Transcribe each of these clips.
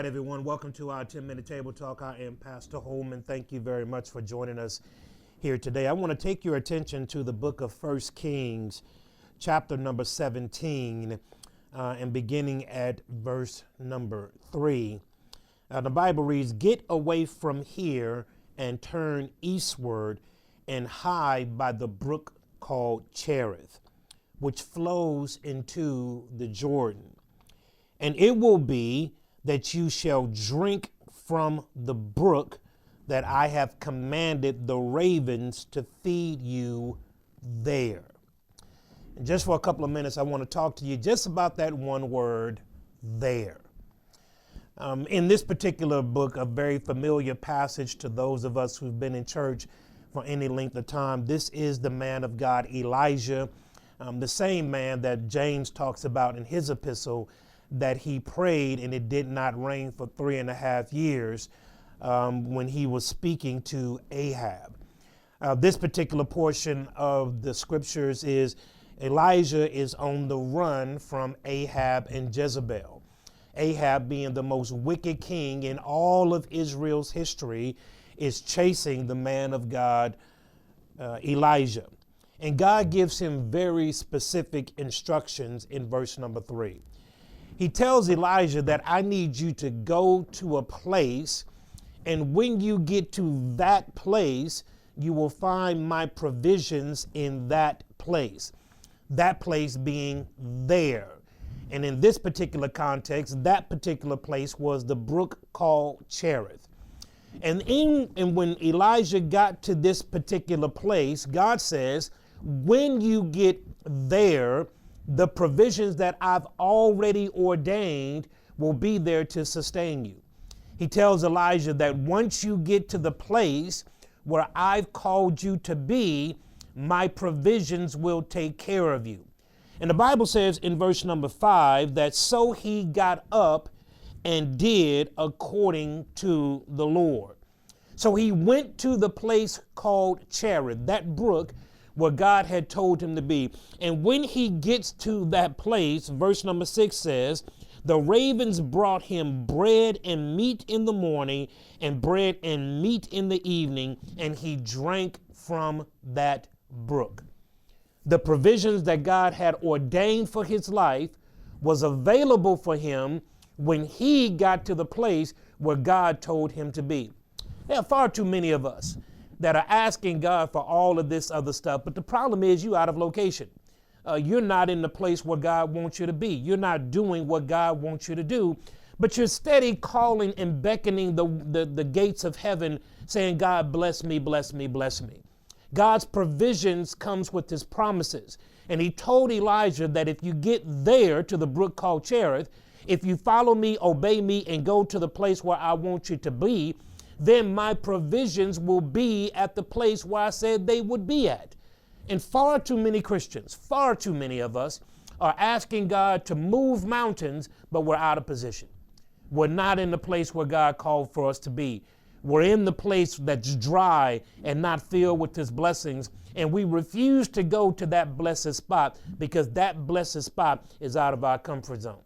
right, everyone. Welcome to our 10 minute table talk. I am Pastor Holman. Thank you very much for joining us here today. I want to take your attention to the book of First Kings, chapter number 17, uh, and beginning at verse number 3. Uh, the Bible reads Get away from here and turn eastward and hide by the brook called Cherith, which flows into the Jordan. And it will be that you shall drink from the brook that I have commanded the ravens to feed you there. And just for a couple of minutes, I want to talk to you just about that one word, there. Um, in this particular book, a very familiar passage to those of us who've been in church for any length of time, this is the man of God, Elijah, um, the same man that James talks about in his epistle that he prayed and it did not rain for three and a half years um, when he was speaking to Ahab. Uh, this particular portion of the scriptures is Elijah is on the run from Ahab and Jezebel. Ahab, being the most wicked king in all of Israel's history, is chasing the man of God, uh, Elijah. And God gives him very specific instructions in verse number three he tells Elijah that I need you to go to a place, and when you get to that place, you will find my provisions in that place. That place being there. And in this particular context, that particular place was the brook called Cherith. And, in, and when Elijah got to this particular place, God says, when you get there, the provisions that I've already ordained will be there to sustain you. He tells Elijah that once you get to the place where I've called you to be, my provisions will take care of you. And the Bible says in verse number five that so he got up and did according to the Lord. So he went to the place called Cherith, that brook where God had told him to be. And when he gets to that place, verse number six says, the ravens brought him bread and meat in the morning, and bread and meat in the evening, and he drank from that brook. The provisions that God had ordained for his life was available for him when he got to the place where God told him to be. There are far too many of us that are asking God for all of this other stuff. But the problem is you out of location. Uh, you're not in the place where God wants you to be. You're not doing what God wants you to do, but you're steady calling and beckoning the, the, the gates of heaven, saying, God, bless me, bless me, bless me. God's provisions comes with his promises. And he told Elijah that if you get there to the brook called Cherith, if you follow me, obey me, and go to the place where I want you to be, then my provisions will be at the place where I said they would be at. And far too many Christians, far too many of us, are asking God to move mountains, but we're out of position. We're not in the place where God called for us to be. We're in the place that's dry and not filled with His blessings, and we refuse to go to that blessed spot because that blessed spot is out of our comfort zone.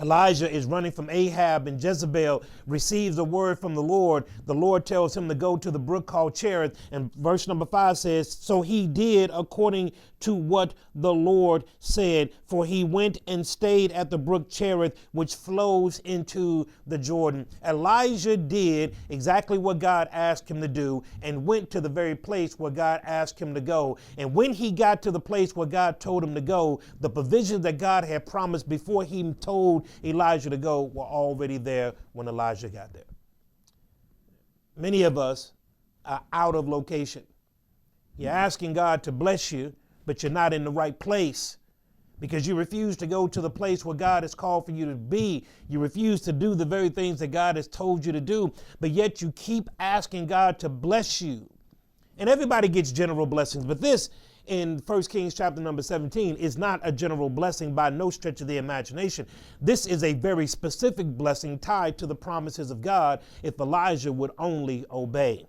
Elijah is running from Ahab, and Jezebel receives a word from the Lord. The Lord tells him to go to the brook called Cherith. And verse number five says, So he did according to what the Lord said, for he went and stayed at the brook Cherith, which flows into the Jordan. Elijah did exactly what God asked him to do and went to the very place where God asked him to go. And when he got to the place where God told him to go, the provisions that God had promised before he told Elijah to go were already there when Elijah got there. Many of us are out of location. You're asking God to bless you, but you're not in the right place because you refuse to go to the place where God has called for you to be. You refuse to do the very things that God has told you to do, but yet you keep asking God to bless you. And everybody gets general blessings, but this in 1 Kings chapter number 17 is not a general blessing by no stretch of the imagination. This is a very specific blessing tied to the promises of God if Elijah would only obey.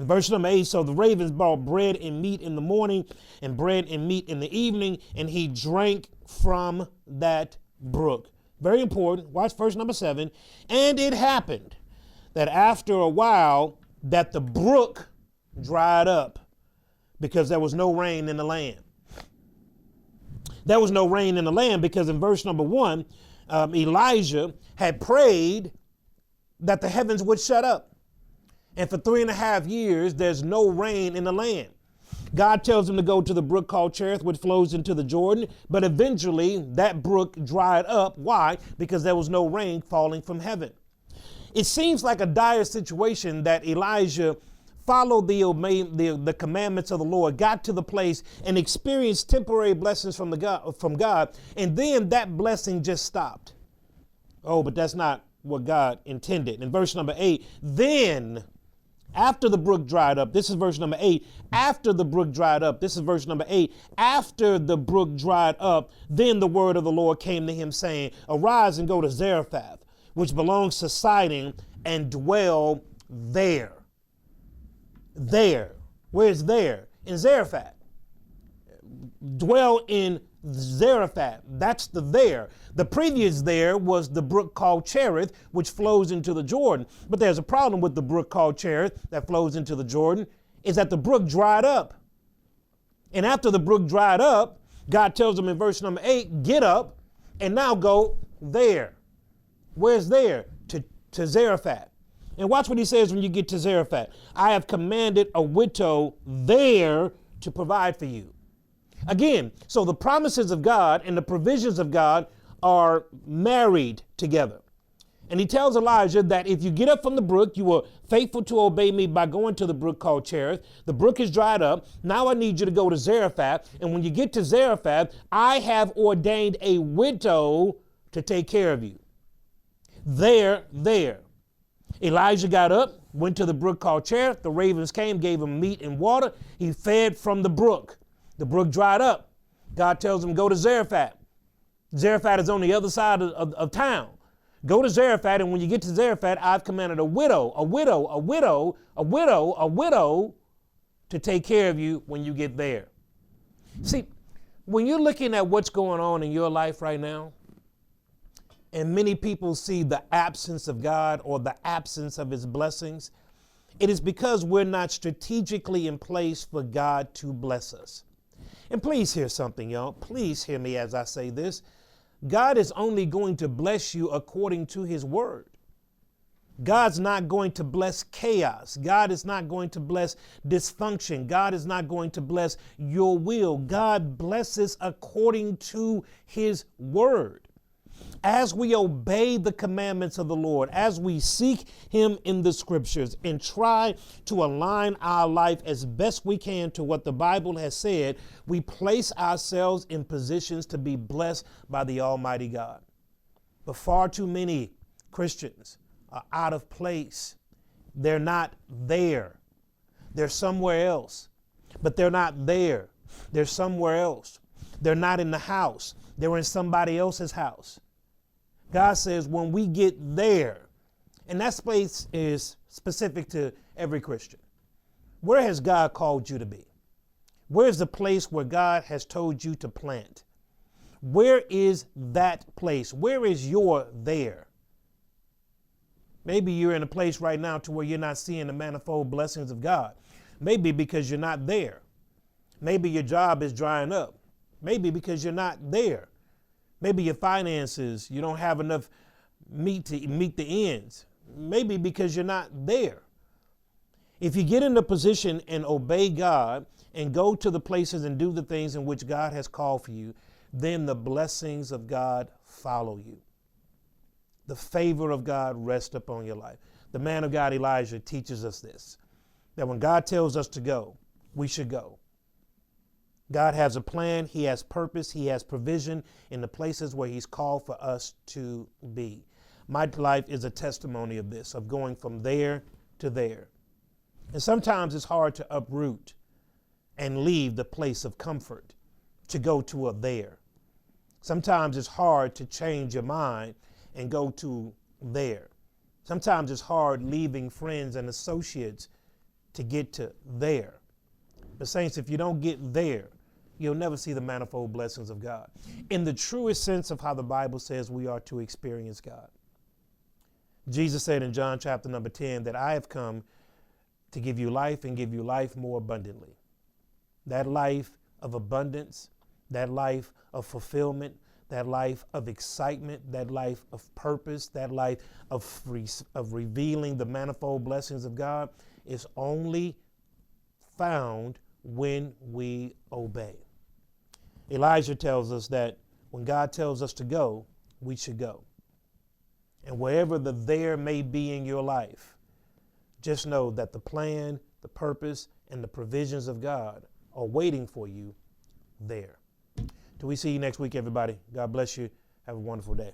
In verse number 8, so the ravens brought bread and meat in the morning and bread and meat in the evening, and he drank from that brook. Very important. Watch verse number seven. And it happened that after a while that the brook dried up because there was no rain in the land. There was no rain in the land because in verse number one, um, Elijah had prayed that the heavens would shut up. And for three and a half years, there's no rain in the land. God tells him to go to the brook called Cherith, which flows into the Jordan, but eventually that brook dried up. Why? Because there was no rain falling from heaven. It seems like a dire situation that Elijah followed the, the, the commandments of the Lord, got to the place and experienced temporary blessings from, the God, from God, and then that blessing just stopped. Oh, but that's not what God intended. In verse number eight, then after the brook dried up, this is verse number eight. After the brook dried up, this is verse number eight. After the brook dried up, then the word of the Lord came to him, saying, Arise and go to Zarephath, which belongs to Sidon, and dwell there. There. Where's there? In Zarephath. Dwell in Zarephath. That's the there. The previous there was the brook called Cherith, which flows into the Jordan. But there's a problem with the brook called Cherith that flows into the Jordan, is that the brook dried up. And after the brook dried up, God tells them in verse number eight, get up and now go there. Where's there? To, to Zarephath. And watch what he says when you get to Zarephath. I have commanded a widow there to provide for you. Again, so the promises of God and the provisions of God are married together. And he tells Elijah that if you get up from the brook, you were faithful to obey me by going to the brook called Cherith. The brook is dried up. Now I need you to go to Zarephath. And when you get to Zarephath, I have ordained a widow to take care of you. There, there. Elijah got up, went to the brook called Cherith. The ravens came, gave him meat and water. He fed from the brook. The brook dried up. God tells him, Go to Zarephath. Zarephath is on the other side of, of, of town. Go to Zarephath, and when you get to Zarephath, I've commanded a widow, a widow, a widow, a widow, a widow to take care of you when you get there. See, when you're looking at what's going on in your life right now, and many people see the absence of God or the absence of His blessings, it is because we're not strategically in place for God to bless us. And please hear something, y'all. Please hear me as I say this. God is only going to bless you according to his word. God's not going to bless chaos. God is not going to bless dysfunction. God is not going to bless your will. God blesses according to his word as we obey the commandments of the Lord, as we seek Him in the scriptures and try to align our life as best we can to what the Bible has said, we place ourselves in positions to be blessed by the Almighty God. But far too many Christians are out of place. They're not there. They're somewhere else, but they're not there. They're somewhere else. They're not in the house. They're in somebody else's house. God says when we get there, and that place is specific to every Christian. Where has God called you to be? Where's the place where God has told you to plant? Where is that place? Where is your there? Maybe you're in a place right now to where you're not seeing the manifold blessings of God. Maybe because you're not there. Maybe your job is drying up. Maybe because you're not there. Maybe your finances, you don't have enough meat to meet the ends. Maybe because you're not there. If you get in the position and obey God and go to the places and do the things in which God has called for you, then the blessings of God follow you. The favor of God rests upon your life. The man of God, Elijah, teaches us this that when God tells us to go, we should go. God has a plan, He has purpose, He has provision in the places where He's called for us to be. My life is a testimony of this, of going from there to there. And sometimes it's hard to uproot and leave the place of comfort to go to a there. Sometimes it's hard to change your mind and go to there. Sometimes it's hard leaving friends and associates to get to there. But, Saints, if you don't get there, you'll never see the manifold blessings of God. In the truest sense of how the Bible says we are to experience God. Jesus said in John chapter number 10 that I have come to give you life and give you life more abundantly. That life of abundance, that life of fulfillment, that life of excitement, that life of purpose, that life of, of revealing the manifold blessings of God is only found when we obey. Elijah tells us that when God tells us to go, we should go. And wherever the there may be in your life, just know that the plan, the purpose, and the provisions of God are waiting for you there. Till we see you next week, everybody. God bless you. Have a wonderful day.